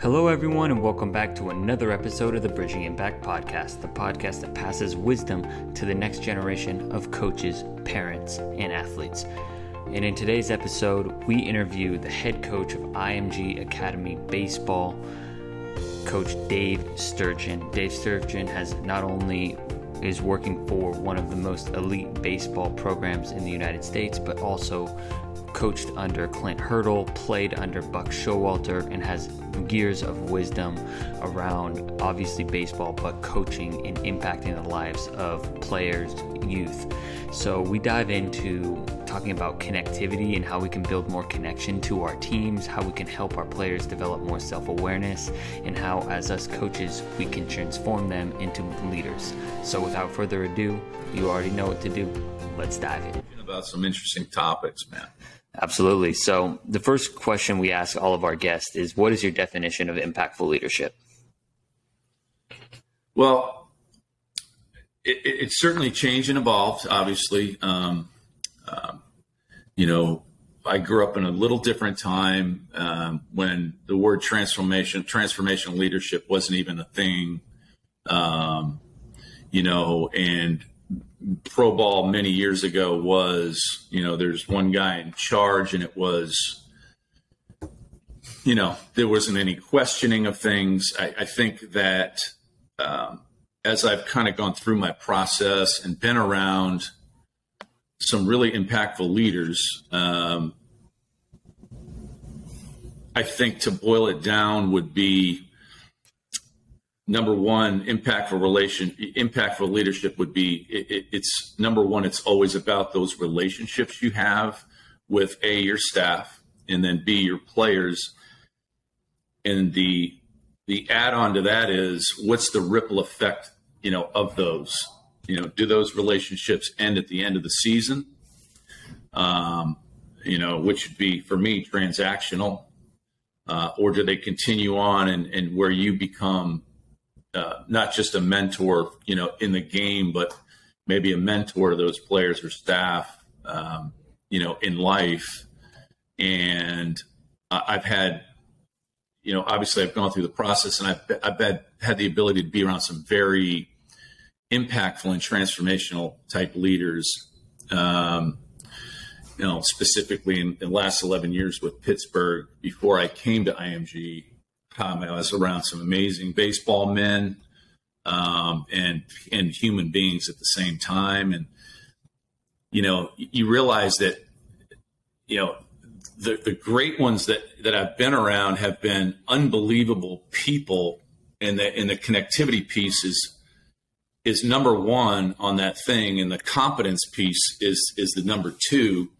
Hello, everyone, and welcome back to another episode of the Bridging Impact Podcast, the podcast that passes wisdom to the next generation of coaches, parents, and athletes. And in today's episode, we interview the head coach of IMG Academy Baseball, Coach Dave Turgeon. Dave Turgeon has not only is working for one of the most elite baseball programs in the United States, but also coached under Clint Hurdle, played under Buck Showalter, and has years of wisdom around obviously baseball, but coaching and impacting the lives of players, youth. So we dive into talking about connectivity and how we can build more connection to our teams, how we can help our players develop more self awareness, and how, as us coaches, we can transform them into leaders. So without further ado, you already know what to do. Let's dive in. About some interesting topics, man. Absolutely. So, the first question we ask all of our guests is What is your definition of impactful leadership? Well, it, certainly changed and evolved, obviously. Um, um, you know, I grew up in a little different time um, when the word transformation, transformational leadership wasn't even a thing. Um, you know, and pro ball many years ago was, you know, there's one guy in charge and it was, you know, there wasn't any questioning of things. I, I think that um, as I've kind of gone through my process and been around some really impactful leaders, um, I think to boil it down would be number one, impactful relation, impactful leadership would be it, it, it's number one. It's always about those relationships you have with a your staff, and then b your players. And the the add on to that is what's the ripple effect, you know, of those. You know, do those relationships end at the end of the season? Um, you know, which would be for me transactional, uh, or do they continue on and, and where you become uh, not just a mentor, you know, in the game, but maybe a mentor to those players or staff, um, you know, in life. And I've had, you know, obviously I've gone through the process and I've, I've had, had the ability to be around some very impactful and transformational type leaders. Um, you know, specifically in, in the last 11 years with Pittsburgh, before I came to IMG, I was around some amazing baseball men um, and and human beings at the same time, and you know you realize that you know the the great ones that that I've been around have been unbelievable people, and the and the connectivity piece is is number one on that thing, and the competence piece is is the number two,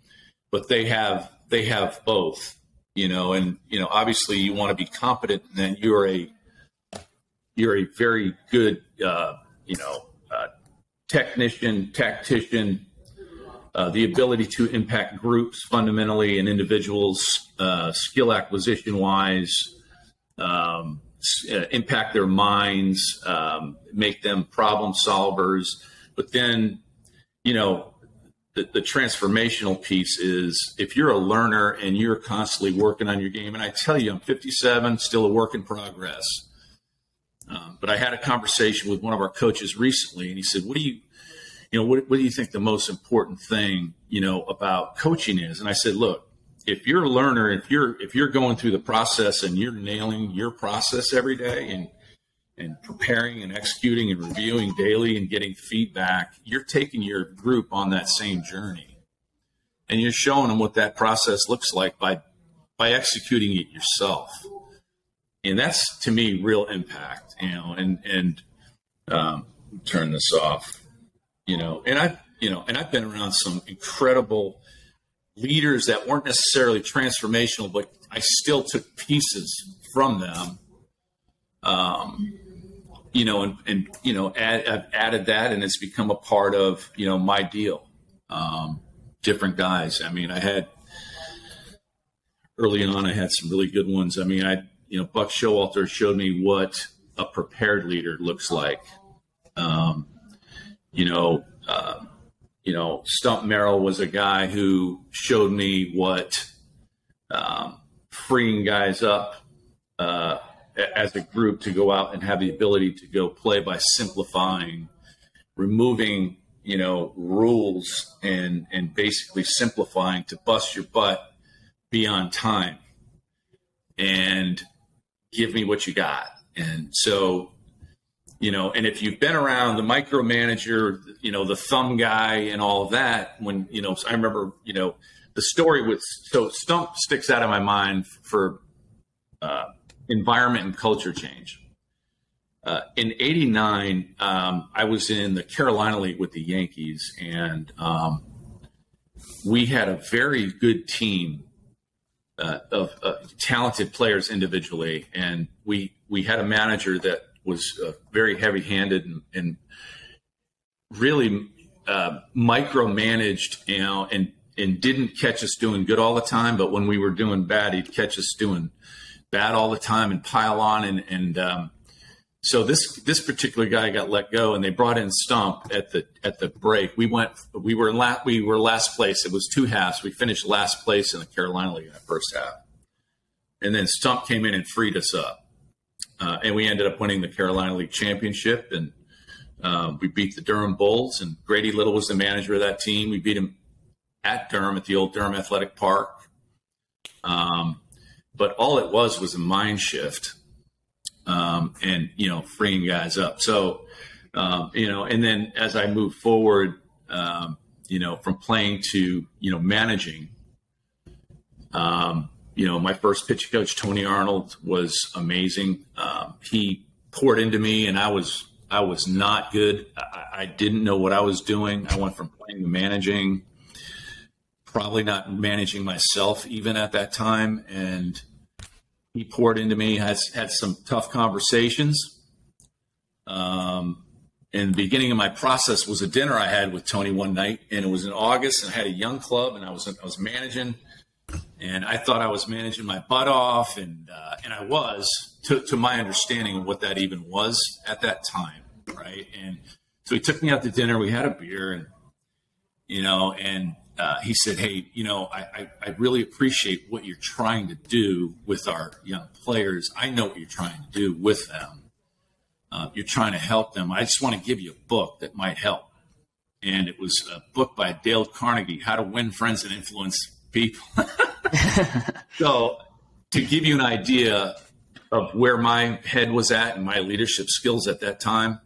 but they have they have both you know, and you know, obviously you want to be competent, and then you're a you're a very good, uh, you know, uh, technician, tactician. Uh, the ability to impact groups fundamentally and individuals, uh, skill acquisition wise, um, uh, impact their minds, um, make them problem solvers. But then, you know, the, the, transformational piece is if you're a learner and you're constantly working on your game, and I tell you, I'm 57, still a work in progress. Um, but I had a conversation with one of our coaches recently, and he said, "What do you, you know, what, what do you think the most important thing, you know, about coaching is?" And I said, "Look, if you're a learner, if you're if you're going through the process and you're nailing your process every day, and and preparing and executing and reviewing daily and getting feedback, you're taking your group on that same journey. And you're showing them what that process looks like by by executing it yourself. And that's to me real impact, you know, and and um, turn this off. You know, and I've you know, and I've been around some incredible leaders that weren't necessarily transformational, but I still took pieces from them. Um, you know, and, and you know, add, I've added that, and it's become a part of you know my deal. Um, different guys. I mean, I had early on, I had some really good ones. I mean, I you know, Buck Showalter showed me what a prepared leader looks like. Um, you know, uh, you know, Stump Merrill was a guy who showed me what um, freeing guys up uh, as a group to go out and have the ability to go play by simplifying, removing you know rules and and basically simplifying to bust your butt be on time and give me what you got. And so you know and if you've been around the micromanager you know the thumb guy and all that when you know i remember you know the story was so stump sticks out of my mind for uh, environment and culture change. Uh, in '89, um, I was in the Carolina League with the Yankees, and um, we had a very good team uh, of uh, talented players individually, and we we had a manager that was uh, very heavy-handed and, and really uh, micromanaged, you know, and and didn't catch us doing good all the time, but when we were doing bad, he'd catch us doing bad all the time and pile on and and um, so this this particular guy got let go, and they brought in Stump at the at the break. We went we were la- we were last place. It was two halves. We finished last place in the Carolina League in the first half, and then Stump came in and freed us up, uh, and we ended up winning the Carolina League championship. And uh, we beat the Durham Bulls, and Grady Little was the manager of that team. We beat him at Durham at the old Durham Athletic Park. Um, but all it was was a mind shift um, and you know freeing guys up. So um, you know, and then as I move forward, um, you know, from playing to you know managing. Um, you know, my first pitch coach Tony Arnold was amazing. Um, he poured into me, and I was I was not good. I, I didn't know what I was doing. I went from playing to managing, probably not managing myself even at that time, and he poured into me, has had some tough conversations. Um, and the beginning of my process was a dinner I had with Tony one night, and it was in August, and I had a young club, and I was I was managing, and I thought I was managing my butt off, and uh, and I was to, to my understanding of what that even was at that time, right? And so he took me out to dinner. We had a beer, and you know, and uh, he said, "Hey, you know, I, I, I, really appreciate what you're trying to do with our young players. I know what you're trying to do with them. Uh, you're trying to help them. I just want to give you a book that might help." And it was a book by Dale Carnegie, "How to Win Friends and Influence People." so, to give you an idea of where my head was at and my leadership skills at that time,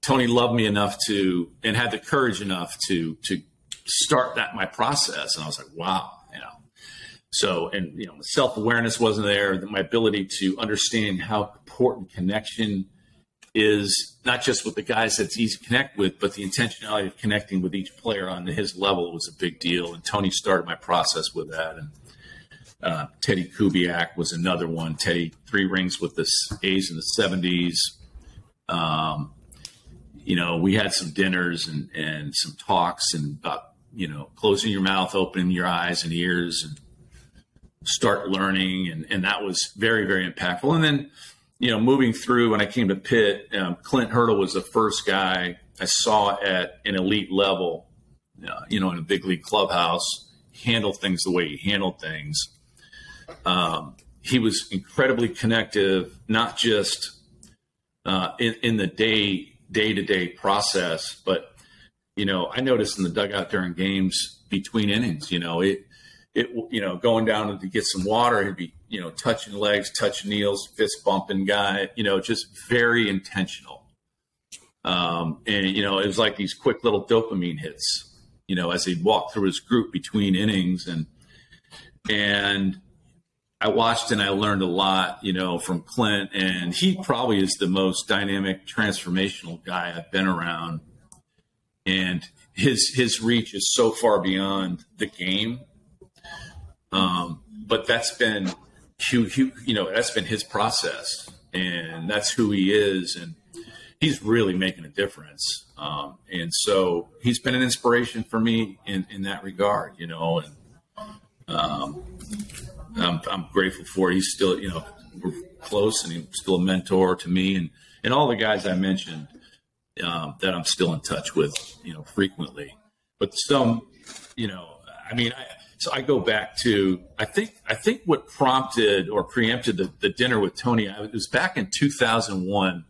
Tony loved me enough to and had the courage enough to to start that my process. And I was like, wow, you know. So, and you know, self awareness wasn't there. My ability to understand how important connection is not just with the guys that's easy to connect with, but the intentionality of connecting with each player on his level was a big deal. And Tony started my process with that. And uh, Teddy Kubiak was another one. Teddy three rings with the A's in the seventies. Um, you know, we had some dinners and, and some talks and about you know, closing your mouth, opening your eyes and ears, and start learning. And, and that was very, very impactful. And then, you know, moving through when I came to Pitt, um, Clint Hurdle was the first guy I saw at an elite level, uh, you know, in a big league clubhouse, handle things the way he handled things. Um, he was incredibly connective, not just uh, in, in the day day to day process, but you know, I noticed in the dugout during games between innings, you know, it, it, you know, going down to get some water, he'd be, you know, touching legs, touching knees, fist bumping guy, you know, just very intentional. Um, and, you know, it was like these quick little dopamine hits, you know, as he'd walk through his group between innings. And, and I watched and I learned a lot, you know, from Clint. And he probably is the most dynamic, transformational guy I've been around and his his reach is so far beyond the game. Um, but that's been you know that's been his process, and that's who he is, and he's really making a difference. Um, and so he's been an inspiration for me in, in that regard, you know, and um, I'm, I'm grateful for it. He's still, you know, we're close and he's still a mentor to me and, and all the guys I mentioned um, that I'm still in touch with, you know, frequently. But some, you know, I mean, I, so I go back to I think I think what prompted or preempted the, the dinner with Tony. It was back in 2001.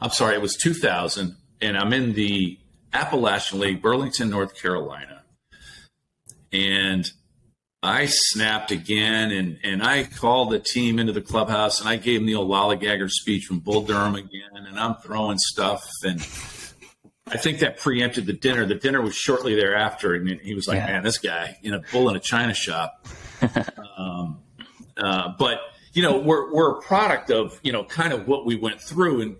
I'm sorry, it was 2000, and I'm in the Appalachian League, Burlington, North Carolina, and I snapped again, and and I called the team into the clubhouse, and I gave them the old lollygagger speech from Bull Durham again, and I'm throwing stuff and I think that preempted the dinner. The dinner was shortly thereafter, and he was like, yeah. "Man, this guy, you know, bull in a china shop." um, uh, but you know, we're we're a product of you know kind of what we went through, and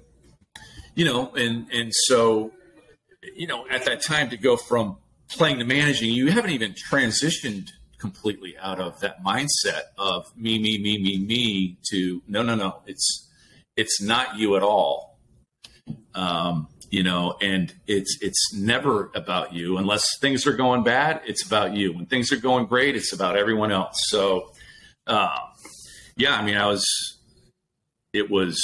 you know, and and so you know, at that time to go from playing to managing, you haven't even transitioned completely out of that mindset of me, me, me, me, me to no, no, no, it's it's not you at all. Um, you know and it's it's never about you. Unless things are going bad it's about you. When things are going great it's about everyone else. So uh, yeah i mean i was it was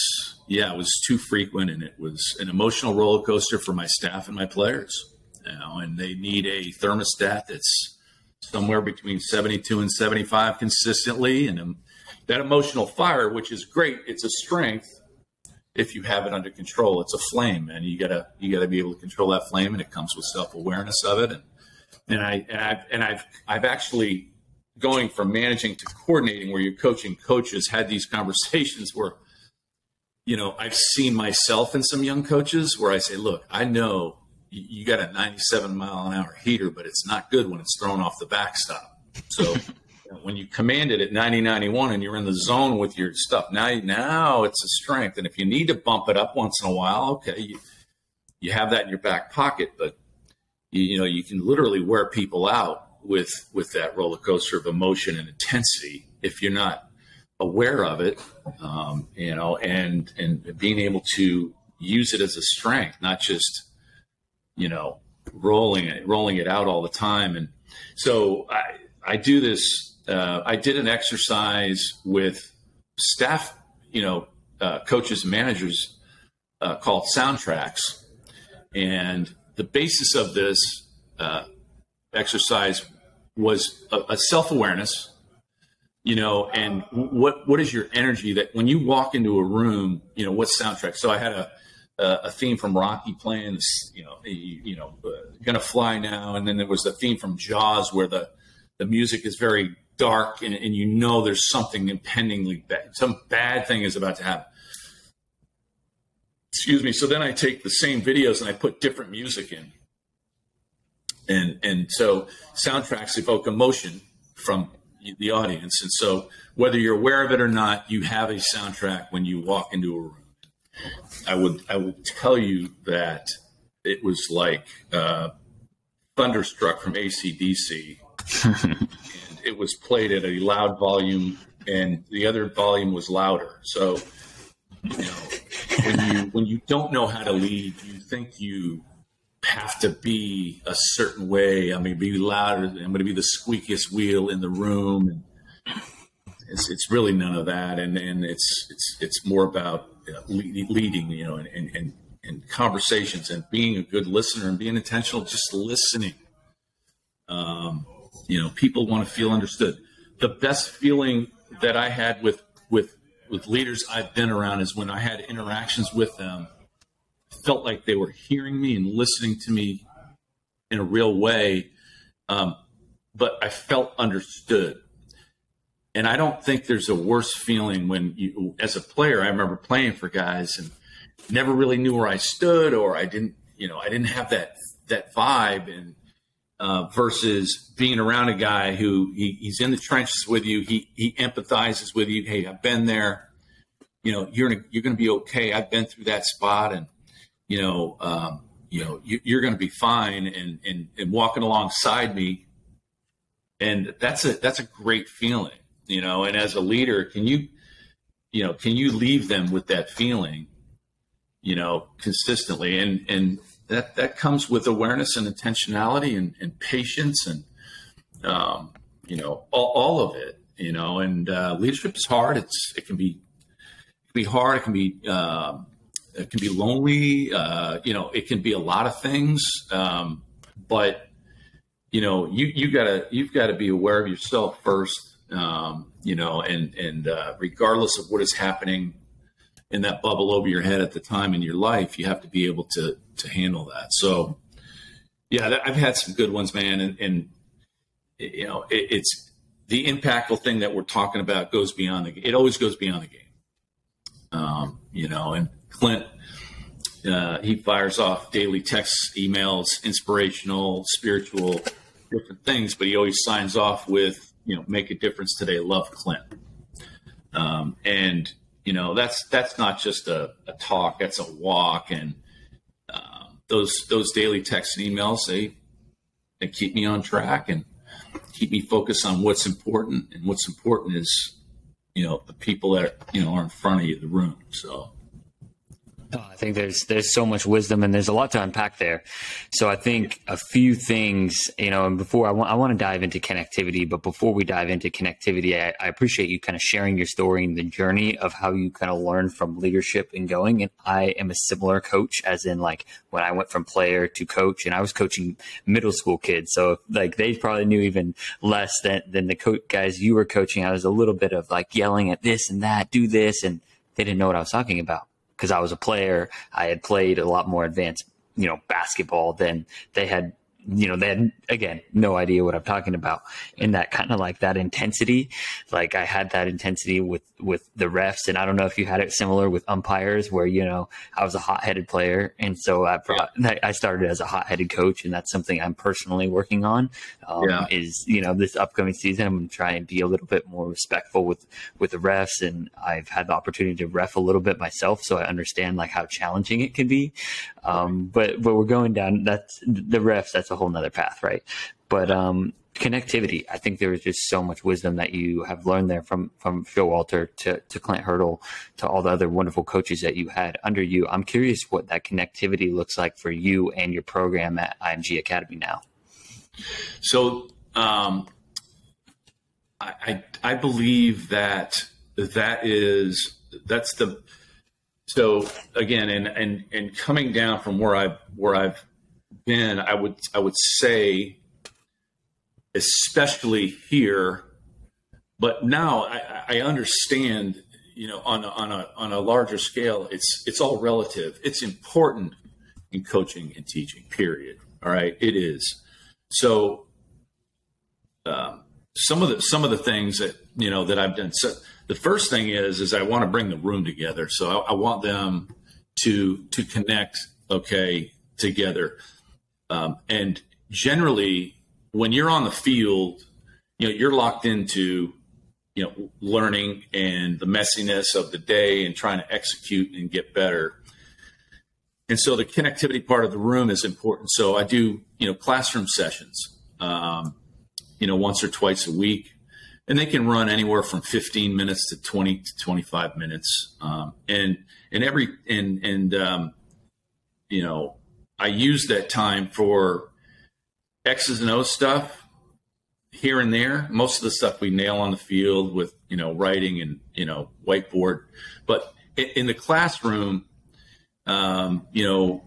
yeah it was too frequent and it was an emotional roller coaster for my staff and my players you know and they need a thermostat that's somewhere between 72 and 75 consistently and um, that emotional fire which is great it's a strength if you have it under control, it's a flame, and you gotta you gotta be able to control that flame, and it comes with self awareness of it. And and I and I've and I've I've actually going from managing to coordinating, where you're coaching coaches, had these conversations where, you know, I've seen myself in some young coaches where I say, look, I know you got a 97 mile an hour heater, but it's not good when it's thrown off the backstop. So when you command it at 90 91 and you're in the zone with your stuff now now it's a strength and if you need to bump it up once in a while okay you, you have that in your back pocket but you, you know you can literally wear people out with with that roller coaster of emotion and intensity if you're not aware of it um, you know and and being able to use it as a strength not just you know rolling it rolling it out all the time and so i i do this uh, I did an exercise with staff, you know, uh, coaches and managers uh, called soundtracks. And the basis of this uh, exercise was a, a self awareness, you know, and what what is your energy that when you walk into a room, you know, what soundtrack? So I had a a theme from Rocky playing, you know, you, you know, uh, gonna fly now, and then there was the theme from Jaws where the the music is very dark and, and you know there's something impendingly bad, some bad thing is about to happen. Excuse me. So then I take the same videos and I put different music in. And and so soundtracks evoke emotion from the audience. And so whether you're aware of it or not, you have a soundtrack when you walk into a room. I would I would tell you that it was like uh, thunderstruck from AC/DC. And it was played at a loud volume and the other volume was louder. So, you know, when you when you don't know how to lead, you think you have to be a certain way. I'm going to be louder. I'm going to be the squeakiest wheel in the room. And it's, it's really none of that. And, and it's, it's, it's more about leading, you know, and, and, and conversations and being a good listener and being intentional, just listening. Um, you know, people want to feel understood. The best feeling that I had with with with leaders I've been around is when I had interactions with them, felt like they were hearing me and listening to me in a real way, um, but I felt understood. And I don't think there's a worse feeling when you, as a player, I remember playing for guys and never really knew where I stood, or I didn't, you know, I didn't have that that vibe, and uh, versus being around a guy who he, he's in the trenches with you. He he empathizes with you. Hey, I've been there. You know, you're you're going to be okay. I've been through that spot, and you know, um, you know, you, are going to be fine. And, and and walking alongside me, and that's a that's a great feeling. You know, and as a leader, can you, you know, can you leave them with that feeling? You know, consistently, and and that that comes with awareness and intentionality and, and patience and um, you know all, all, of it you know and uh, leadership is hard. It's it can be it can be hard. It can be uh, it can be lonely. Uh, you know it can be a lot of things. Um, but you know, you you gotta you've got to be aware of yourself first, um, you know, and and uh, regardless of what is happening in that bubble over your head at the time in your life, you have to be able to to handle that. So, yeah, I've had some good ones, man, and, and you know, it, it's the impactful thing that we're talking about goes beyond the. It always goes beyond the game, um, you know. And Clint, uh, he fires off daily texts, emails, inspirational, spiritual different things, but he always signs off with, you know, make a difference today. Love Clint. Um, and, you know, that's, that's not just a, a talk, that's a walk. And, um, those, those daily texts and emails, they, they keep me on track and keep me focused on what's important. And what's important is, you know, the people that, you know, are in front of you, the room. So, Oh, I think there's there's so much wisdom and there's a lot to unpack there. So I think a few things, you know, and before I want I want to dive into connectivity, but before we dive into connectivity, I, I appreciate you kind of sharing your story and the journey of how you kind of learn from leadership and going. And I am a similar coach, as in like when I went from player to coach, and I was coaching middle school kids, so like they probably knew even less than than the co- guys you were coaching. I was a little bit of like yelling at this and that, do this, and they didn't know what I was talking about because I was a player. I had played a lot more advanced, you know, basketball than they had you know, they had again no idea what I'm talking about. In that kind of like that intensity, like I had that intensity with with the refs, and I don't know if you had it similar with umpires, where you know I was a hot headed player, and so I brought yeah. I started as a hot headed coach, and that's something I'm personally working on. Um, yeah. Is you know this upcoming season, I'm going to try and be a little bit more respectful with with the refs, and I've had the opportunity to ref a little bit myself, so I understand like how challenging it can be. Um, but but we're going down that's the refs. That's a whole nother path, right? But um, connectivity, I think there is just so much wisdom that you have learned there from from Phil Walter to to Clint Hurdle to all the other wonderful coaches that you had under you. I'm curious what that connectivity looks like for you and your program at IMG Academy now. So um, I, I I believe that that is that's the so again and and and coming down from where I've where I've been, I would I would say, especially here, but now I, I understand. You know, on a, on a on a larger scale, it's it's all relative. It's important in coaching and teaching. Period. All right, it is. So, um, some of the some of the things that you know that I've done. So the first thing is is I want to bring the room together. So I, I want them to to connect. Okay, together. Um, and generally, when you're on the field, you know you're locked into you know learning and the messiness of the day and trying to execute and get better. And so the connectivity part of the room is important. So I do you know classroom sessions, um, you know once or twice a week, and they can run anywhere from 15 minutes to 20 to 25 minutes. Um, and and every and and um, you know I use that time for X's and O's stuff here and there. Most of the stuff we nail on the field with, you know, writing and, you know, whiteboard. But in the classroom, um, you know,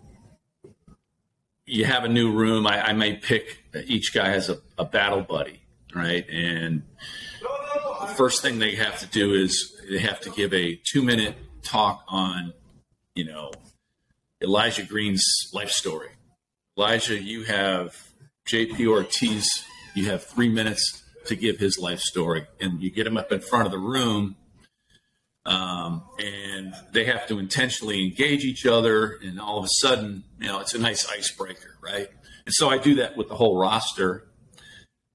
you have a new room. I, I may pick, each guy has a, a battle buddy, right? And the first thing they have to do is they have to give a two minute talk on, you know, Elijah Green's life story. Elijah, you have JP Ortiz, you have three minutes to give his life story, and you get him up in front of the room, um, and they have to intentionally engage each other, and all of a sudden, you know, it's a nice icebreaker, right? And so I do that with the whole roster.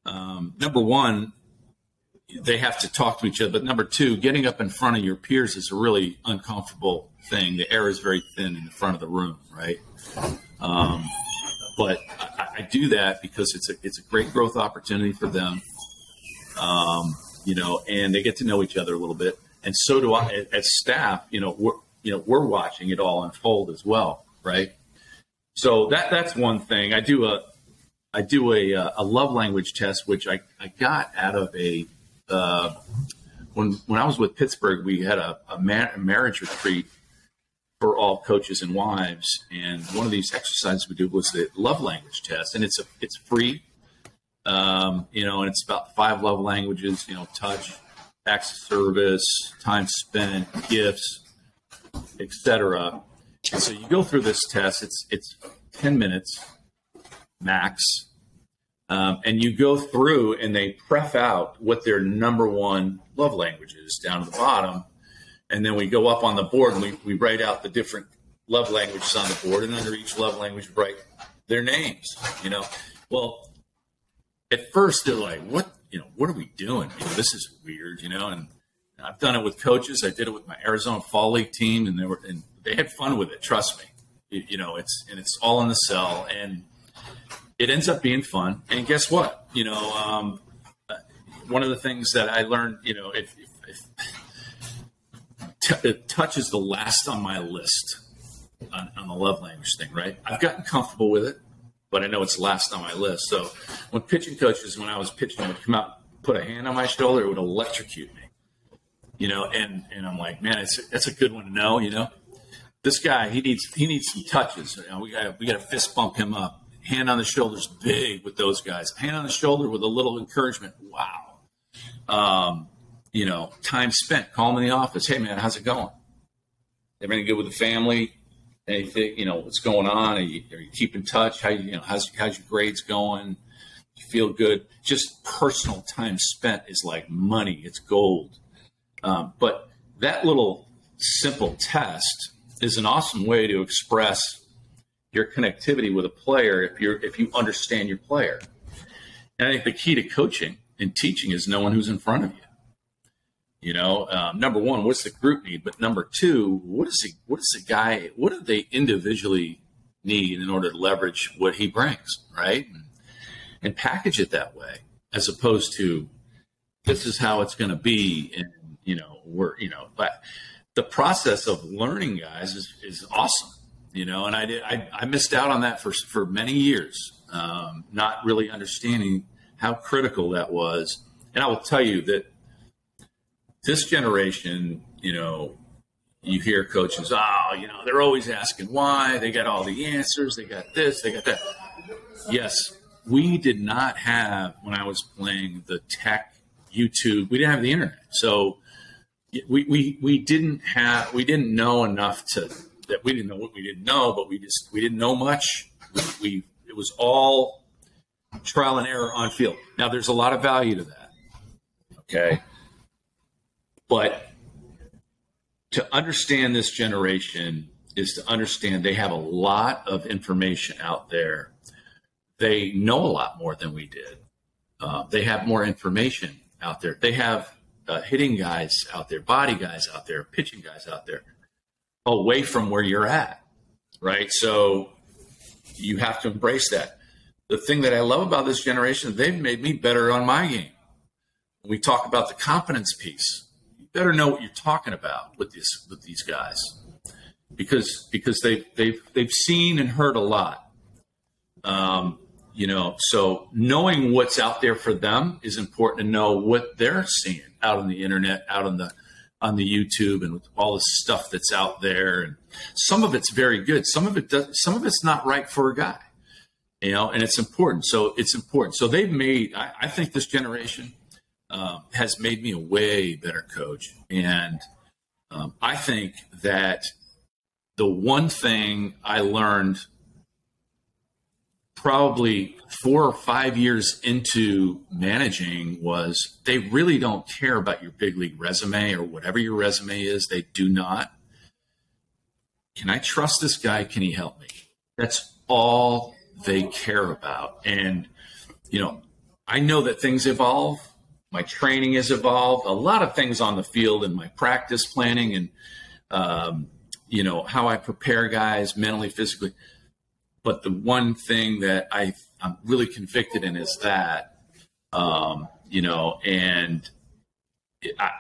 Um, number one, they have to talk to each other, but number two, getting up in front of your peers is a really uncomfortable thing. The air is very thin in the front of the room, right? Um, but I, I, do that because it's a it's a great growth opportunity for them. Um, you know, and they get to know each other a little bit, and so do I as staff. You know, we're you know we're watching it all unfold as well, right? So that that's one thing. I do a I do a a love language test, which I I got out of a uh, when when I was with Pittsburgh, we had a, a, a marriage retreat for all coaches and wives. And one of these exercises we do was the love language test, and it's a it's free. Um, you know, and it's about five love languages. You know, touch, acts of service, time spent, gifts, etc. So you go through this test. It's it's ten minutes max, um, and you go through and they pref out what their number one love language is down to the bottom, and then we go up on the board and we, we write out the different love languages on the board, and under each love language, we write their names. You know, well, at first they're like, "What? You know, what are we doing? You know, this is weird." You know, and I've done it with coaches. I did it with my Arizona Fall League team, and they were and they had fun with it. Trust me. You, you know, it's and it's all in the cell, and it ends up being fun. And guess what? You know, um, one of the things that I learned, you know, if, if, if t- touch is the last on my list on, on the love language thing, right? I've gotten comfortable with it, but I know it's last on my list. So when pitching coaches, when I was pitching, would come out, put a hand on my shoulder, it would electrocute me, you know. And and I'm like, man, it's that's a good one to know, you know. This guy, he needs he needs some touches. You know, we got we got to fist bump him up. Hand on the shoulder big with those guys. Hand on the shoulder with a little encouragement. Wow. Um, you know, time spent. Call him in the office. Hey man, how's it going? Everything good with the family? anything, you know, what's going on? Are you, are you keep in touch? How you, you know, how's, how's your grades going? You feel good. Just personal time spent is like money. It's gold. Um, but that little simple test is an awesome way to express your connectivity with a player if you're if you understand your player. And I think the key to coaching and teaching is knowing who's in front of you. You know, um, number one, what's the group need? But number two, what is the what is the guy? What do they individually need in order to leverage what he brings, right? And, and package it that way, as opposed to this is how it's going to be, and you know, we're you know, but the process of learning, guys, is is awesome. You know, and I did I, I missed out on that for for many years, um, not really understanding how critical that was. And I will tell you that this generation, you know, you hear coaches, oh, you know, they're always asking why. They got all the answers. They got this. They got that. Yes, we did not have when I was playing the tech YouTube. We didn't have the internet, so we we we didn't have we didn't know enough to that we didn't know what we didn't know, but we just we didn't know much. We, we it was all trial and error on field. Now there's a lot of value to that. Okay. But to understand this generation is to understand they have a lot of information out there. They know a lot more than we did. Uh, they have more information out there. They have uh, hitting guys out there, body guys out there, pitching guys out there, away from where you're at, right? So you have to embrace that. The thing that I love about this generation, they've made me better on my game. We talk about the confidence piece You better know what you're talking about with this with these guys because because they've they've they've seen and heard a lot. Um, you know, so knowing what's out there for them is important to know what they're seeing out on the internet, out on the on the YouTube, and all the stuff that's out there. And some of it's very good. Some of it does. Some of it's not right for a guy. You know, and it's important. So it's important. So they've made. I, I think this generation um, has made me a way better coach. And um, I think that the one thing I learned probably four or five years into managing was they really don't care about your big league resume or whatever your resume is. They do not. Can I trust this guy? Can he help me? That's all they care about. And, you know, I know that things evolve my training has evolved a lot of things on the field and my practice planning and um, you know how i prepare guys mentally physically but the one thing that I, i'm really convicted in is that um, you know and it, I,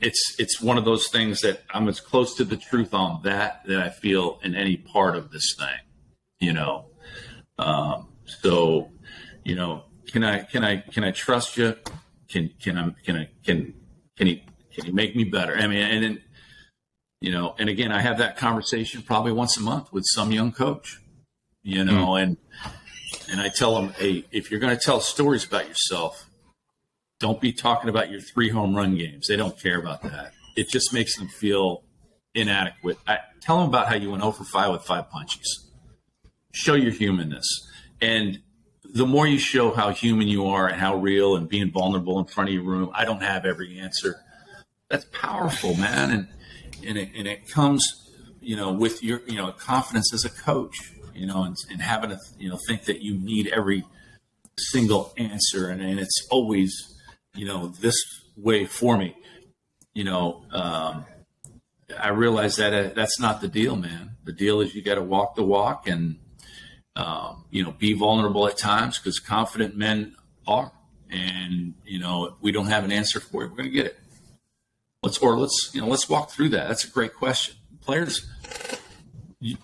it's it's one of those things that i'm as close to the truth on that that i feel in any part of this thing you know? Um, so you know can i can i can i trust you? Can can I can I can can he can he make me better? I mean, and then you know, and again, I have that conversation probably once a month with some young coach, you know, mm. and and I tell them, hey, if you're going to tell stories about yourself, don't be talking about your three home run games. They don't care about that. It just makes them feel inadequate. I, tell them about how you went 0 for 5 with five punches. Show your humanness. And the more you show how human you are and how real and being vulnerable in front of your room, I don't have every answer. That's powerful, man. And, and, it, and it comes, you know, with your, you know, confidence as a coach, you know, and, and having to, you know, think that you need every single answer. And, and it's always, you know, this way for me, you know, um, I realize that uh, that's not the deal, man. The deal is you got to walk the walk and, um, you know, be vulnerable at times because confident men are. And, you know, we don't have an answer for it. We're going to get it. Let's, or let's, you know, let's walk through that. That's a great question. Players, you,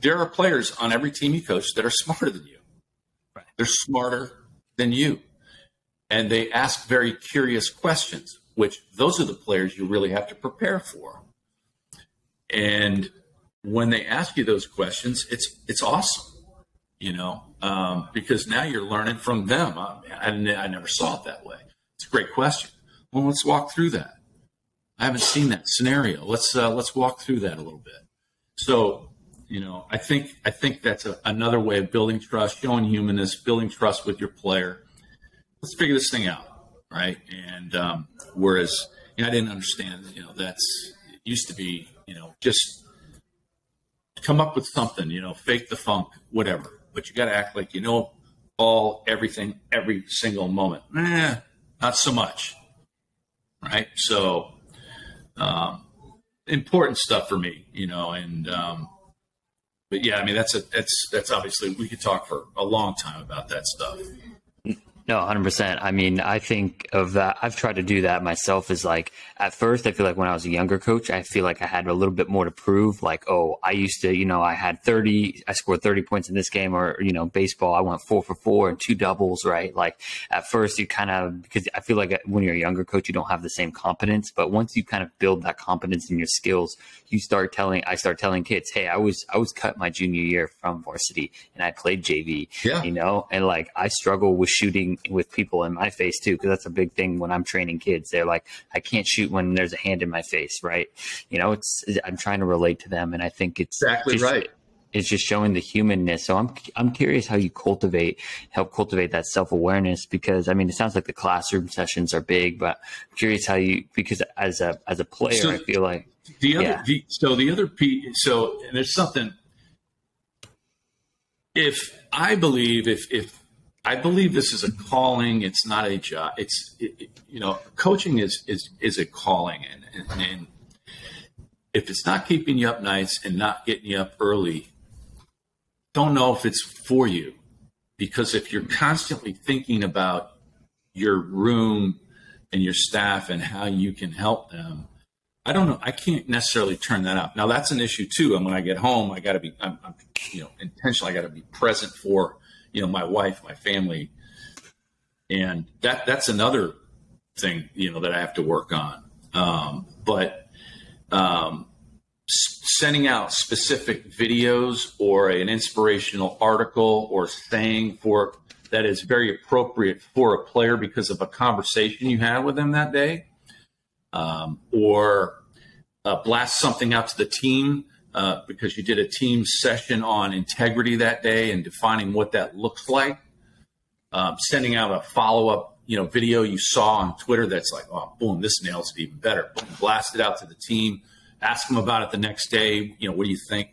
there are players on every team you coach that are smarter than you. Right. They're smarter than you. And they ask very curious questions, which those are the players you really have to prepare for. And when they ask you those questions, it's it's awesome, you know, um, because now you're learning from them. I, I, I never saw it that way. It's a great question. Well, let's walk through that. I haven't seen that scenario. Let's uh, let's walk through that a little bit. So, you know, I think I think that's a, another way of building trust, showing humanness, building trust with your player. Let's figure this thing out, right? And um, whereas you know, I didn't understand, you know, that's used to be you know, just come up with something, you know, fake the funk, whatever. But you got to act like you know all, everything, every single moment. Eh, not so much. Right. So, um, important stuff for me, you know, and, um, but yeah, I mean, that's a, that's, that's obviously, we could talk for a long time about that stuff. No, 100%. I mean, I think of that. I've tried to do that myself is like, at first, I feel like when I was a younger coach, I feel like I had a little bit more to prove. Like, oh, I used to, you know, I had 30, I scored 30 points in this game, or, you know, baseball, I went four for four and two doubles, right? Like, at first, you kind of, because I feel like uh, when you're a younger coach, you don't have the same competence. But once you kind of build that competence in your skills, you start telling, I start telling kids, hey, I was, I was cut my junior year from varsity and I played JV, yeah. you know, and like, I struggle with shooting with people in my face too, because that's a big thing when I'm training kids. They're like, I can't shoot when there's a hand in my face, right? You know, it's I'm trying to relate to them, and I think it's exactly just, right. It's just showing the humanness. So I'm I'm curious how you cultivate help cultivate that self awareness because I mean it sounds like the classroom sessions are big, but I'm curious how you because as a as a player so I feel like the other yeah. the, so the other piece so there's something if I believe if if I believe this is a calling. It's not a job. It's it, it, you know, coaching is is is a calling, and, and, and if it's not keeping you up nights and not getting you up early, don't know if it's for you. Because if you're constantly thinking about your room and your staff and how you can help them, I don't know. I can't necessarily turn that up. Now that's an issue too. And when I get home, I got to be, I'm, I'm, you know, intentional. I got to be present for you know my wife, my family, and that that's another thing you know that I have to work on. Um, but um, sending out specific videos or an inspirational article or saying for that is very appropriate for a player because of a conversation you had with them that day, um, or uh, blast something out to the team uh, because you did a team session on integrity that day and defining what that looks like. Um, sending out a follow up, you know, video you saw on Twitter that's like, oh, boom, this nails it even better. Boom, blast it out to the team. Ask them about it the next day. You know, what do you think?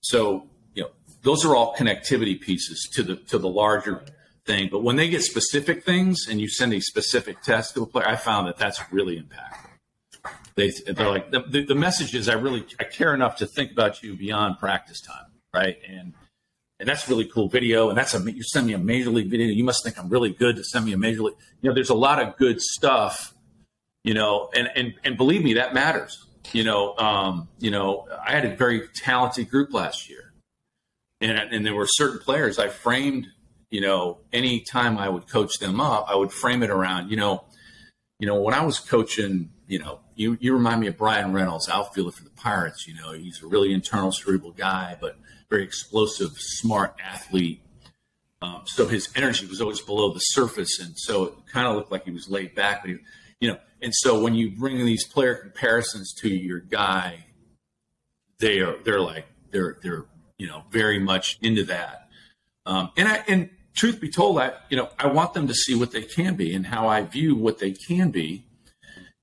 So, you know, those are all connectivity pieces to the to the larger thing. But when they get specific things and you send a specific test to a player, I found that that's really impactful. They they're like the, the, message is I really I care enough to think about you beyond practice time, right? And and that's really cool video. And that's a you send me a major league video. You must think I'm really good to send me a major league. You know, there's a lot of good stuff. You know, and and and believe me, that matters. You know, um, you know, I had a very talented group last year, and and there were certain players I framed. You know, any time I would coach them up, I would frame it around. You know, you know, when I was coaching, you know, you, you remind me of Bryan Reynolds, outfielder for the Pirates. You know, he's a really internal, cerebral guy, but very explosive, smart athlete. Um, so his energy was always below the surface, and so it kind of looked like he was laid back. But he, you know, and so when you bring these player comparisons to your guy, they are they're like they're they're you know very much into that. Um, and I and truth be told, I you know I want them to see what they can be and how I view what they can be.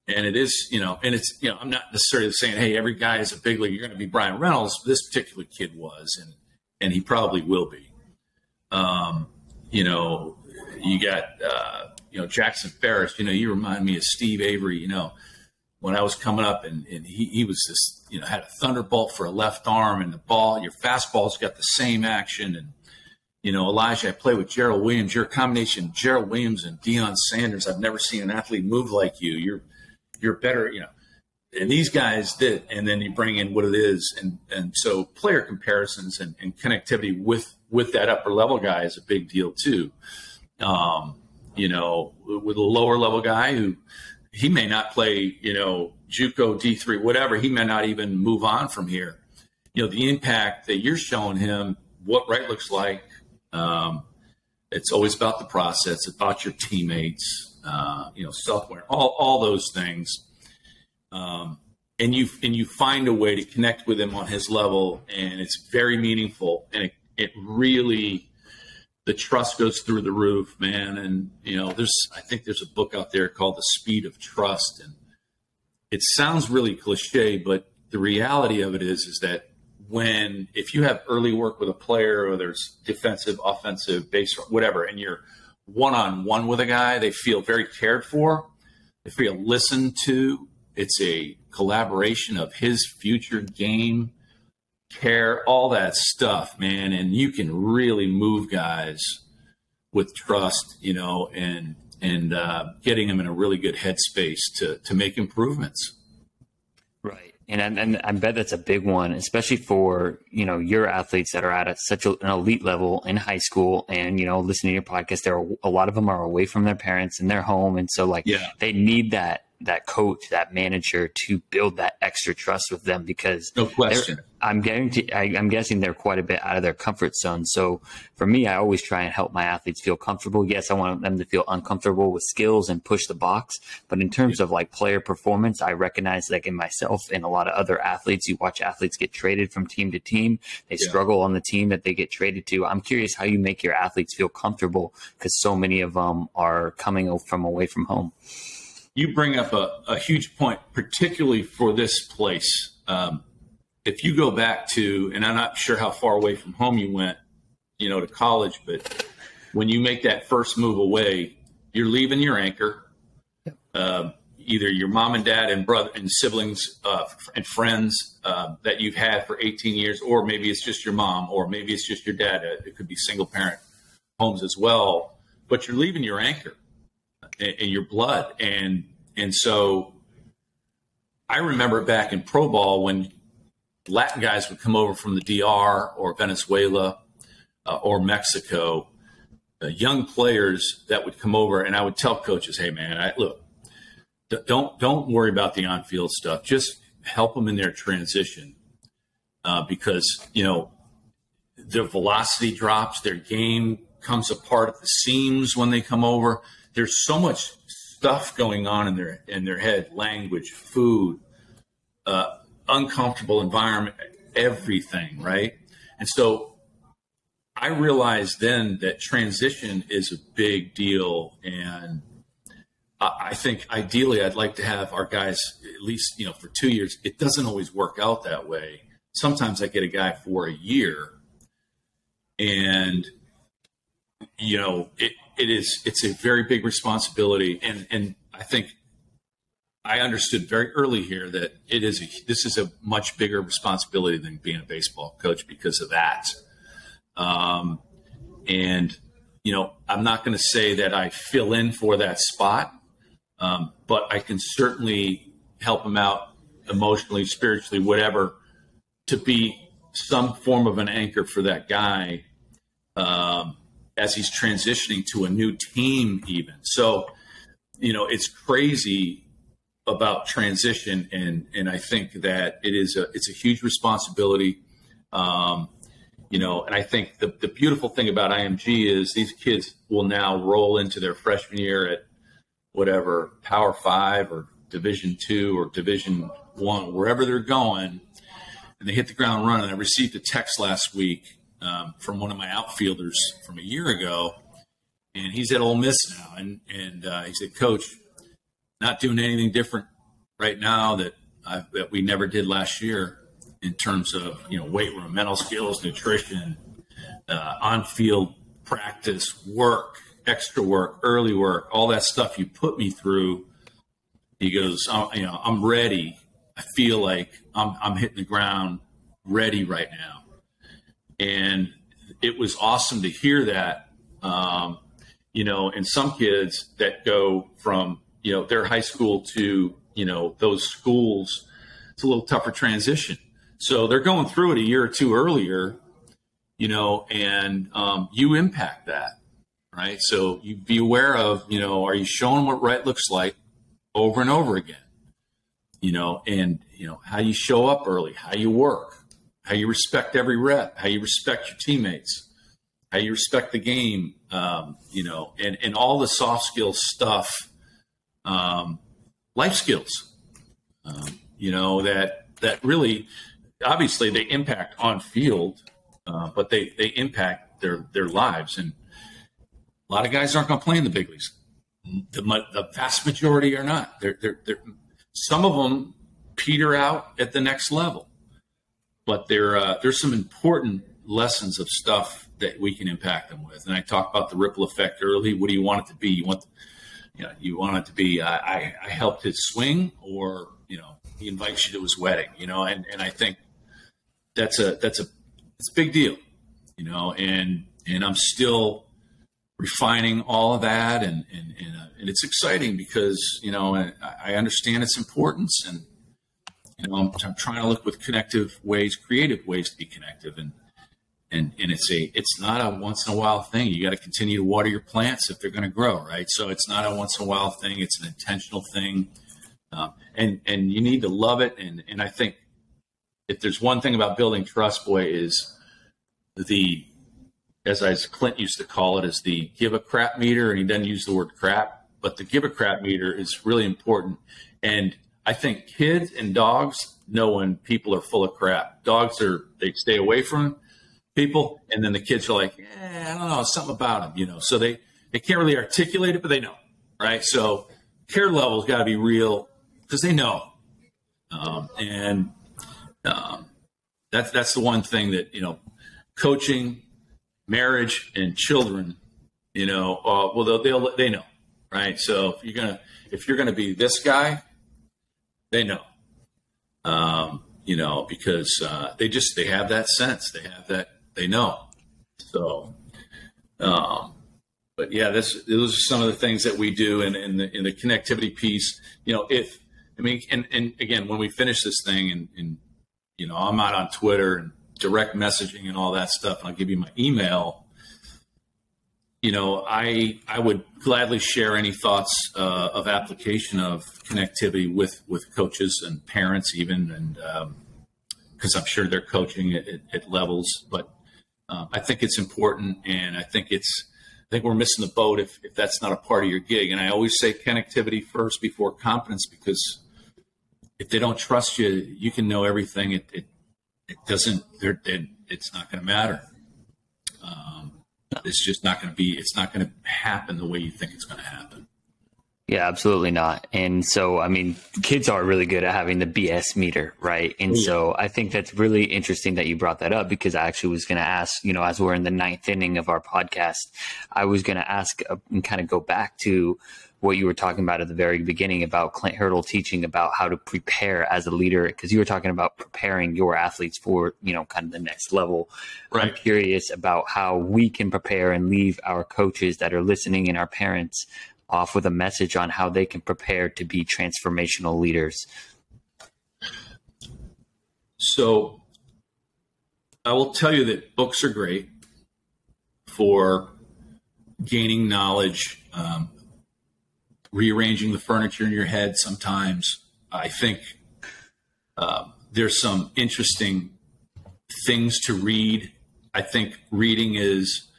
And it is, you know, and it's, you know, I'm not necessarily saying, hey, every guy is a big league. You're going to be Bryan Reynolds. This particular kid was, and and he probably will be. Um, you know, you got uh, you know Jackson Ferris. You know, you remind me of Steve Avery. You know, when I was coming up, and, and he, he was this you know had a thunderbolt for a left arm, and the ball, your fastball's got the same action, and you know Elijah. I play with Gerald Williams. Your combination, Gerald Williams and Deion Sanders. I've never seen an athlete move like you. You're you're better. You know, and these guys did and then you bring in what it is and and so player comparisons and, and connectivity with with that upper level guy is a big deal too um, you know with a lower level guy who he may not play you know juco d3 whatever he may not even move on from here you know the impact that you're showing him what right looks like um, it's always about the process about your teammates uh, you know self-aware all, all those things um, and you and you find a way to connect with him on his level, and it's very meaningful, and it, it really the trust goes through the roof, man. And you know, there's I think there's a book out there called The Speed of Trust, and it sounds really cliche, but the reality of it is is that when if you have early work with a player, whether it's defensive, offensive, base, whatever, and you're one on one with a guy, they feel very cared for, they feel listened to, it's a collaboration of his future game care, all that stuff, man. And you can really move guys with trust, you know, and and uh, getting them in a really good headspace to to make improvements. Right, and and I bet that's a big one, especially for you know your athletes that are at a, such an elite level in high school, and you know listening to your podcast. There are a lot of them are away from their parents in their home, and so like yeah. they need that that coach, that manager to build that extra trust with them because no question. I'm getting to, I, am guessing they're quite a bit out of their comfort zone. So for me, I always try and help my athletes feel comfortable. Yes, I want them to feel uncomfortable with skills and push the box. But in terms of like player performance, I recognize like in myself and a lot of other athletes, you watch athletes get traded from team to team. They yeah. struggle on the team that they get traded to. I'm curious how you make your athletes feel comfortable because so many of them are coming from away from home you bring up a, a huge point, particularly for this place. Um, if you go back to, and I'm not sure how far away from home you went, you know, to college, but when you make that first move away, you're leaving your anchor. Uh, either your mom and dad and brother and siblings uh, and friends uh, that you've had for 18 years, or maybe it's just your mom, or maybe it's just your dad. Uh, it could be single parent homes as well. But you're leaving your anchor in your blood. And and so I remember back in pro ball when Latin guys would come over from the DR or Venezuela uh, or Mexico, uh, young players that would come over, and I would tell coaches, "Hey, man, I, look, don't don't worry about the on-field stuff. Just help them in their transition uh, because you know their velocity drops, their game comes apart at the seams when they come over there's so much stuff going on in their in their head language food uh, uncomfortable environment everything right and so i realized then that transition is a big deal and I think ideally I'd like to have our guys at least, you know, for two years. It doesn't always work out that way. Sometimes I get a guy for a year and you know, it, it is it's a very big responsibility, and and I think I understood very early here that it is a, this is a much bigger responsibility than being a baseball coach because of that. Um, and you know, I'm not going to say that I fill in for that spot, um, but I can certainly help him out emotionally, spiritually, whatever, to be some form of an anchor for that guy. Um, as he's transitioning to a new team, even. So, you know, it's crazy about transition, and and I think that it is a it's a huge responsibility. Um, you know, and I think the, the beautiful thing about IMG is these kids will now roll into their freshman year at whatever Power Five or Division Two or Division One, wherever they're going, and they hit the ground running. I received a text last week um, from one of my outfielders from a year ago, and he's at Ole Miss now, and and uh, he said, Coach, not doing anything different right now that I, that we never did last year in terms of you know weight room, mental skills, nutrition, uh, on field practice, work, extra work, early work, all that stuff you put me through. He goes, oh, you know, I'm ready. I feel like I'm, I'm hitting the ground ready right now. And it was awesome to hear that. Um, you know, and some kids that go from, you know, their high school to, you know, those schools, it's a little tougher transition. So they're going through it a year or two earlier, you know, and um, you impact that, right? So you be aware of, you know, are you showing what right looks like over and over again, you know, and, you know, how you show up early, how you work, how you respect every rep, how you respect your teammates, how you respect the game, um, you know, and, and all the soft skills stuff, um, life skills, um, you know, that, that really, obviously they impact on field, uh, but they they impact their their lives. And a lot of guys aren't going to play in the big leagues. The, the vast majority are not. They're, they're, they're, some of them peter out at the next level, but there uh, there's some important lessons of stuff that we can impact them with. And I talked about the ripple effect early. What do you want it to be? You want you know, you want it to be uh, I, I helped his swing or you know he invites you to his wedding you know and, and i think that's a that's a it's a big deal, you know, and and I'm still refining all of that, and and and, uh, and it's exciting because you know I, I, understand its importance, and you know I'm, I'm, trying to look with connective ways, creative ways to be connective, and and and it's a it's not a once in a while thing. You got to continue to water your plants if they're going to grow, right? So it's not a once in a while thing. It's an intentional thing, um, and and you need to love it, and and I think if there's one thing about building trust, boy, is the as as Clint used to call it, is the give a crap meter, and he doesn't use the word crap, but the give a crap meter is really important. And I think kids and dogs know when people are full of crap. Dogs are they stay away from people, and then the kids are like, eh, I don't know, something about them, you know. So they they can't really articulate it, but they know, right? So care level's got to be real because they know. Um, and um, that's that's the one thing that you know, coaching, marriage, and children. You know, uh, well they'll, they'll they know, right? So if you're gonna if you're gonna be this guy, they know. Um, you know, because uh, they just they have that sense, they have that they know. So, um, but yeah, this those are some of the things that we do in, in the in the connectivity piece. You know, if I mean, and and again, when we finish this thing and, and you know, I'm out on Twitter and direct messaging and all that stuff. And I'll give you my email. You know, I I would gladly share any thoughts uh, of application of connectivity with with coaches and parents, even, and because um, I'm sure they're coaching at, at levels. But um, I think it's important, and I think it's I think we're missing the boat if, if that's not a part of your gig. And I always say connectivity first before competence because if they don't trust you, you can know everything. It it, it doesn't. It, it's not going to matter. Um, it's just not going to be. It's not going to happen the way you think it's going to happen. Yeah, absolutely not. And so, I mean, kids are really good at having the BS meter, right? And yeah. so I think that's really interesting that you brought that up because I actually was going to ask, you know, as we're in the ninth inning of our podcast, I was going to ask uh, and kind of go back to what you were talking about at the very beginning about Clint Hurdle teaching about how to prepare as a leader because you were talking about preparing your athletes for you know kind of the next level. Right. I'm curious about how we can prepare and leave our coaches that are listening and our parents off with a message on how they can prepare to be transformational leaders. So I will tell you that books are great for gaining knowledge. Um, rearranging the furniture in your head sometimes. I think uh, there's some interesting things to read I think reading is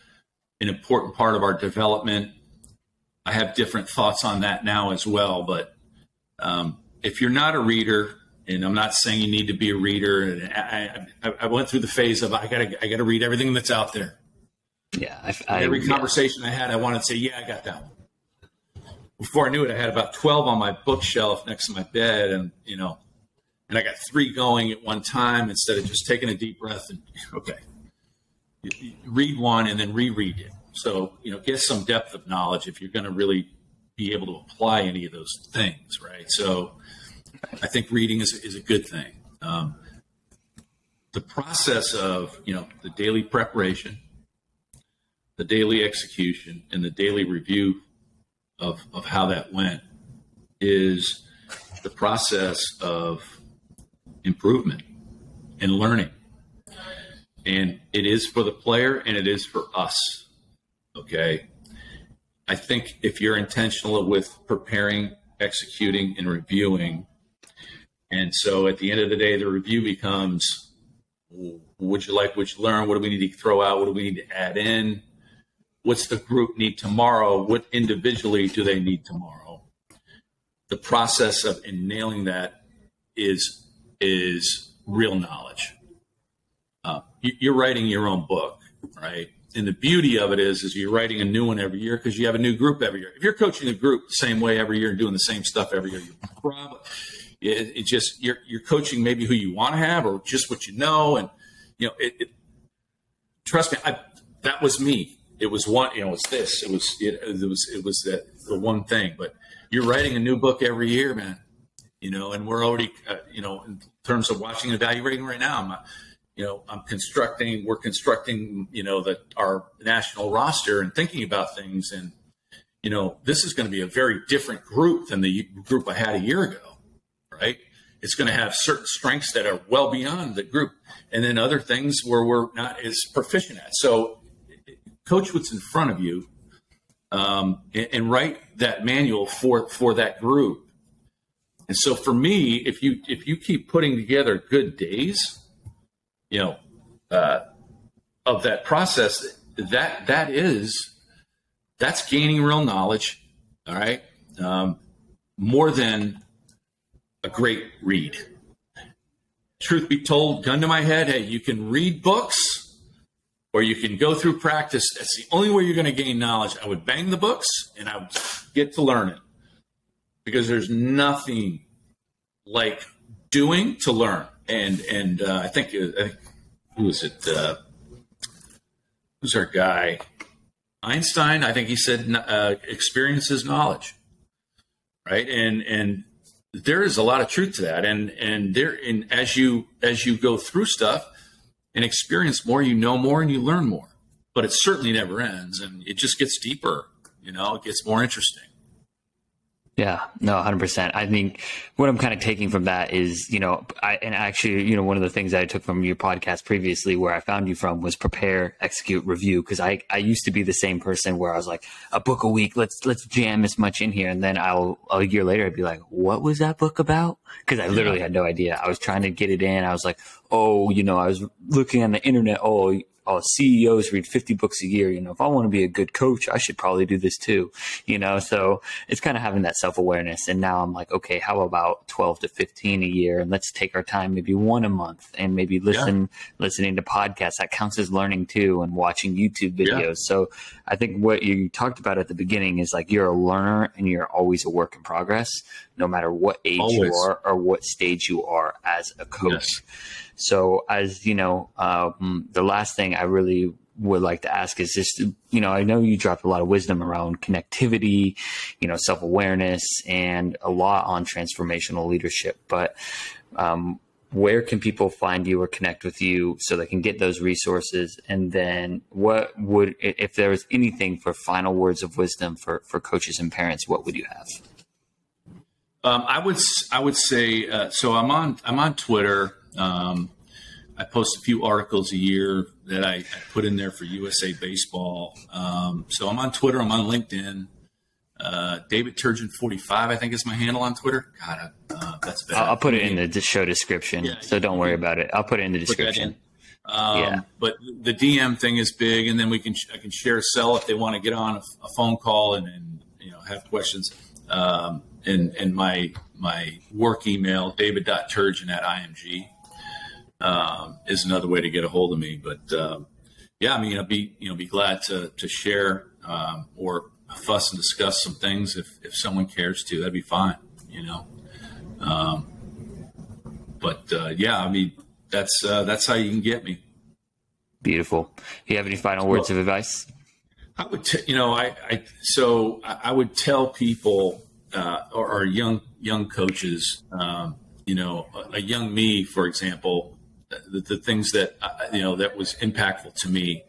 an important part of our development. I have different thoughts on that now as well. But um, if you're not a reader, and I'm not saying you need to be a reader, I, I, I went through the phase of I gotta I gotta read everything that's out there. Yeah, I, I, every conversation yeah. I had, I wanted to say, yeah, I got that one. Before I knew it, I had about 12 on my bookshelf next to my bed, and you know, and I got three going at one time instead of just taking a deep breath and okay, read one and then reread it. So you know, get some depth of knowledge if you're going to really be able to apply any of those things, right? So I think reading is is a good thing. Um, the process of you know the daily preparation, the daily execution, and the daily review of of how that went is the process of improvement and learning. And it is for the player and it is for us. Okay. I think if you're intentional with preparing, executing, and reviewing, and so at the end of the day, the review becomes would you like what you learn? What do we need to throw out? What do we need to add in? What's the group need tomorrow? What individually do they need tomorrow? The process of in nailing that is is real knowledge. Uh, you're writing your own book, right? And the beauty of it is, is you're writing a new one every year because you have a new group every year. If you're coaching a group the same way every year and doing the same stuff every year, you probably it, it, just you're you're coaching maybe who you want to have or just what you know, and you know it. it trust me, I, that was me. It was one, you know, it's this. It was it, it was it was that the one thing. But you're writing a new book every year, man you know, and we're already, uh, you know, in terms of watching and evaluating right now, I'm, uh, you know, I'm constructing, we're constructing, you know, that our national roster and thinking about things. And, you know, this is going to be a very different group than the group I had a year ago, right? It's going to have certain strengths that are well beyond the group, and then other things where we're not as proficient at. So, coach what's in front of you, um, and, and write that manual for for that group and so for me, if you if you keep putting together good days, you know, uh, of that process, that that is that's gaining real knowledge. All right, um, more than a great read. Truth be told, gun to my head, hey, you can read books or you can go through practice. That's the only way you're going to gain knowledge. I would bang the books and I would get to learn it because there's nothing like doing to learn. And and uh, I think uh, I think who was it? Uh, who's our guy? Einstein. I think he said uh, experience is knowledge, right? And and there is a lot of truth to that. And and there, and as you as you go through stuff and experience more, you know more and you learn more. But it certainly never ends, and it just gets deeper. You know, it gets more interesting. Yeah, no, 100%. I think what I'm kind of taking from that is, you know, I, and actually, you know, one of the things I took from your podcast previously where I found you from was prepare, execute, review. Cause I, I used to be the same person where I was like, a book a week, let's, let's jam as much in here. And then I'll, a year later, I'd be like, what was that book about? Cause I literally had no idea. I was trying to get it in. I was like, oh, you know, I was looking on the internet. Oh, oh, CEOs read 50 books a year. You know, if I want to be a good coach, I should probably do this too. You know, so it's kind of having that self awareness. And now I'm like, okay, how about 12 to 15 a year? And let's take our time, maybe one a month and maybe listen, yeah. listening to podcasts. That counts as learning too and watching YouTube videos. Yeah. So I think what you talked about at the beginning is like you're a learner and you're always a work in progress, no matter what age always. you are or what stage you are as a coach. Yes. So, as you know, um, the last thing I really would like to ask is just, you know, I know you dropped a lot of wisdom around connectivity, you know, self awareness, and a lot on transformational leadership. But um, where can people find you or connect with you so they can get those resources? And then, what would, if there was anything for final words of wisdom for for coaches and parents, what would you have? Um, I would I would say uh, so. I'm on I'm on Twitter. Um, I post a few articles a year that I, I put in there for USA Baseball. Um, so I'm on Twitter. I'm on LinkedIn. Uh, David Turgeon 45, I think is my handle on Twitter. God, uh, that's bad. I'll, put it in the show description. Yeah, so don't worry about it. I'll put it in the description. Um, yeah. But the DM thing is big, and then we can I can share a cell if they want to get on a, a phone call and, and, you know have questions. Um, and and my my work email david.turgeon at img um, is another way to get a hold of me. But um, yeah, I mean, I'd be you know be glad to to share um, or fuss and discuss some things if if someone cares to. That'd be fine, you know. Um, but uh, yeah, I mean, that's uh, that's how you can get me. Beautiful. Do you have any final words well, of advice? I would, t- you know, I, I so I would tell people uh, or, or, young young coaches, um, you know, a, a, young me, for example, the, the things that you know that was impactful to me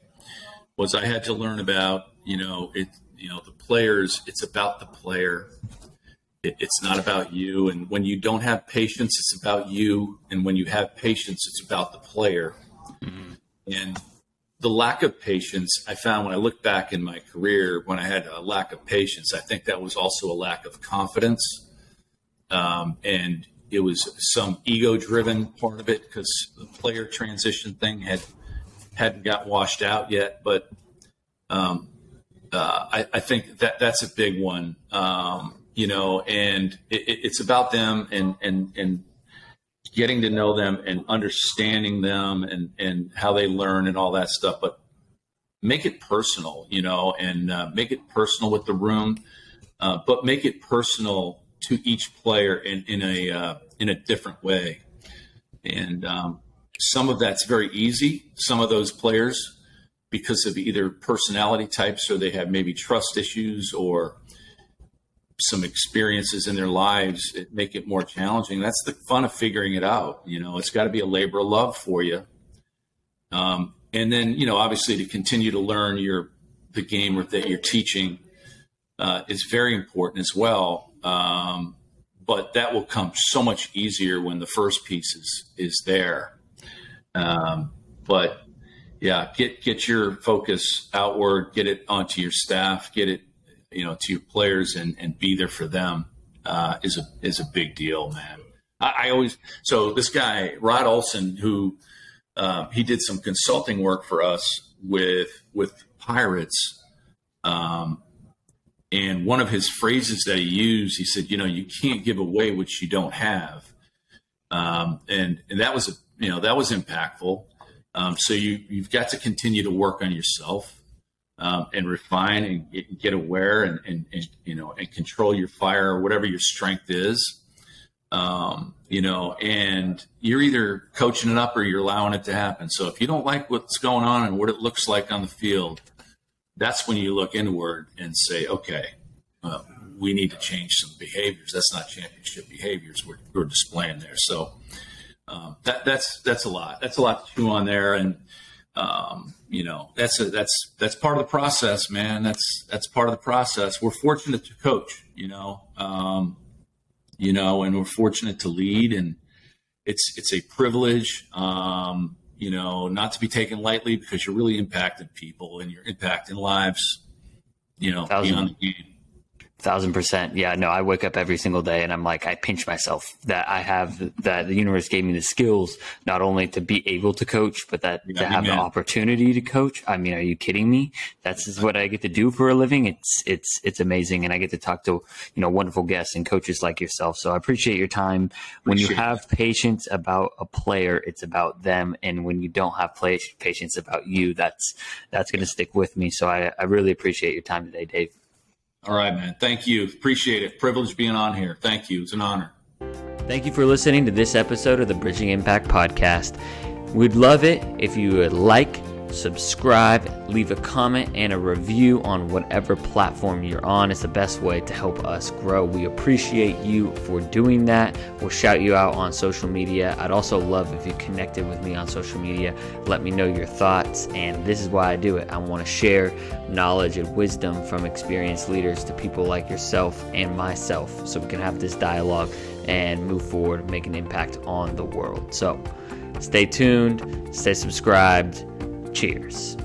was I had to learn about, you know, it, you know, the players. It's about the player it, it's not about you. And when you don't have patience, it's about you. And when you have patience, it's about the player. Mm-hmm. And the lack of patience, I found when I look back in my career, when I had a lack of patience, I think that was also a lack of confidence. Um, and it was some ego driven part of it because the player transition thing had hadn't got washed out yet. But um, uh, I, I, think that that's a big one. Um, you know, and it, it's about them and and and getting to know them and understanding them and and how they learn and all that stuff. But make it personal, you know, and uh, make it personal with the room, uh, but make it personal to each player in in a uh, in a different way. And um, some of that's very easy. Some of those players, because of either personality types or they have maybe trust issues or some experiences in their lives it make it more challenging. That's the fun of figuring it out. You know, it's got to be a labor of love for you. Um, and then, you know, obviously to continue to learn your the game that you're teaching uh, is very important as well. Um, but that will come so much easier when the first piece is is there. Um, but yeah, get get your focus outward, get it onto your staff, get it you know, to your players and, and be there for them uh, is a is a big deal, man. I, I always so this guy Rod Olson, who uh, he did some consulting work for us with with Pirates, um, and one of his phrases that he used, he said, "You know, you can't give away what you don't have," um, and and that was a you know that was impactful. Um, so you you've got to continue to work on yourself um, and refine and get, get aware and, and, and, you know and control your fire or whatever your strength is. Um, you know and you're either coaching it up or you're allowing it to happen. So if you don't like what's going on and what it looks like on the field that's when you look inward and say okay well, we need to change some behaviors. That's not championship behaviors we're, we're displaying there. So um, that, that's that's a lot. That's a lot to chew on there. And um, you know that's a, that's that's part of the process man. That's that's part of the process. We're fortunate to coach you know um, you know and we're fortunate to lead. And it's it's a privilege. Um, you know not to be taken lightly because you're really impacting people and you're impacting lives you know Thousand. beyond the game Thousand percent. Yeah, no, I wake up every single day and I'm like, I pinch myself that I have that the universe gave me the skills not only to be able to coach, but that yeah, to have man. the opportunity to coach. I mean, are you kidding me? That's what I get to do for a living. It's, it's, it's amazing. And I get to talk to, you know, wonderful guests and coaches like yourself. So I appreciate your time. When you have patience about a player, it's about them. And when you don't have patience about you, that's, that's going to stick with me. So I, I really appreciate your time today, Dave. All right, man. Thank you. Appreciate it. Privilege being on here. Thank you. It's an honor. Thank you for listening to this episode of the Bridging Impact Podcast. We'd love it if you would like, subscribe, leave a comment, and a review on whatever platform you're on. It's the best way to help us grow. We appreciate you for doing that. We'll shout you out on social media. I'd also love if you connected with me on social media. Let me know your thoughts. And this is why I do it. I want to share knowledge and wisdom from experienced leaders to people like yourself and myself so we can have this dialogue and move forward, make an impact on the world. So, stay tuned, stay subscribed Cheers.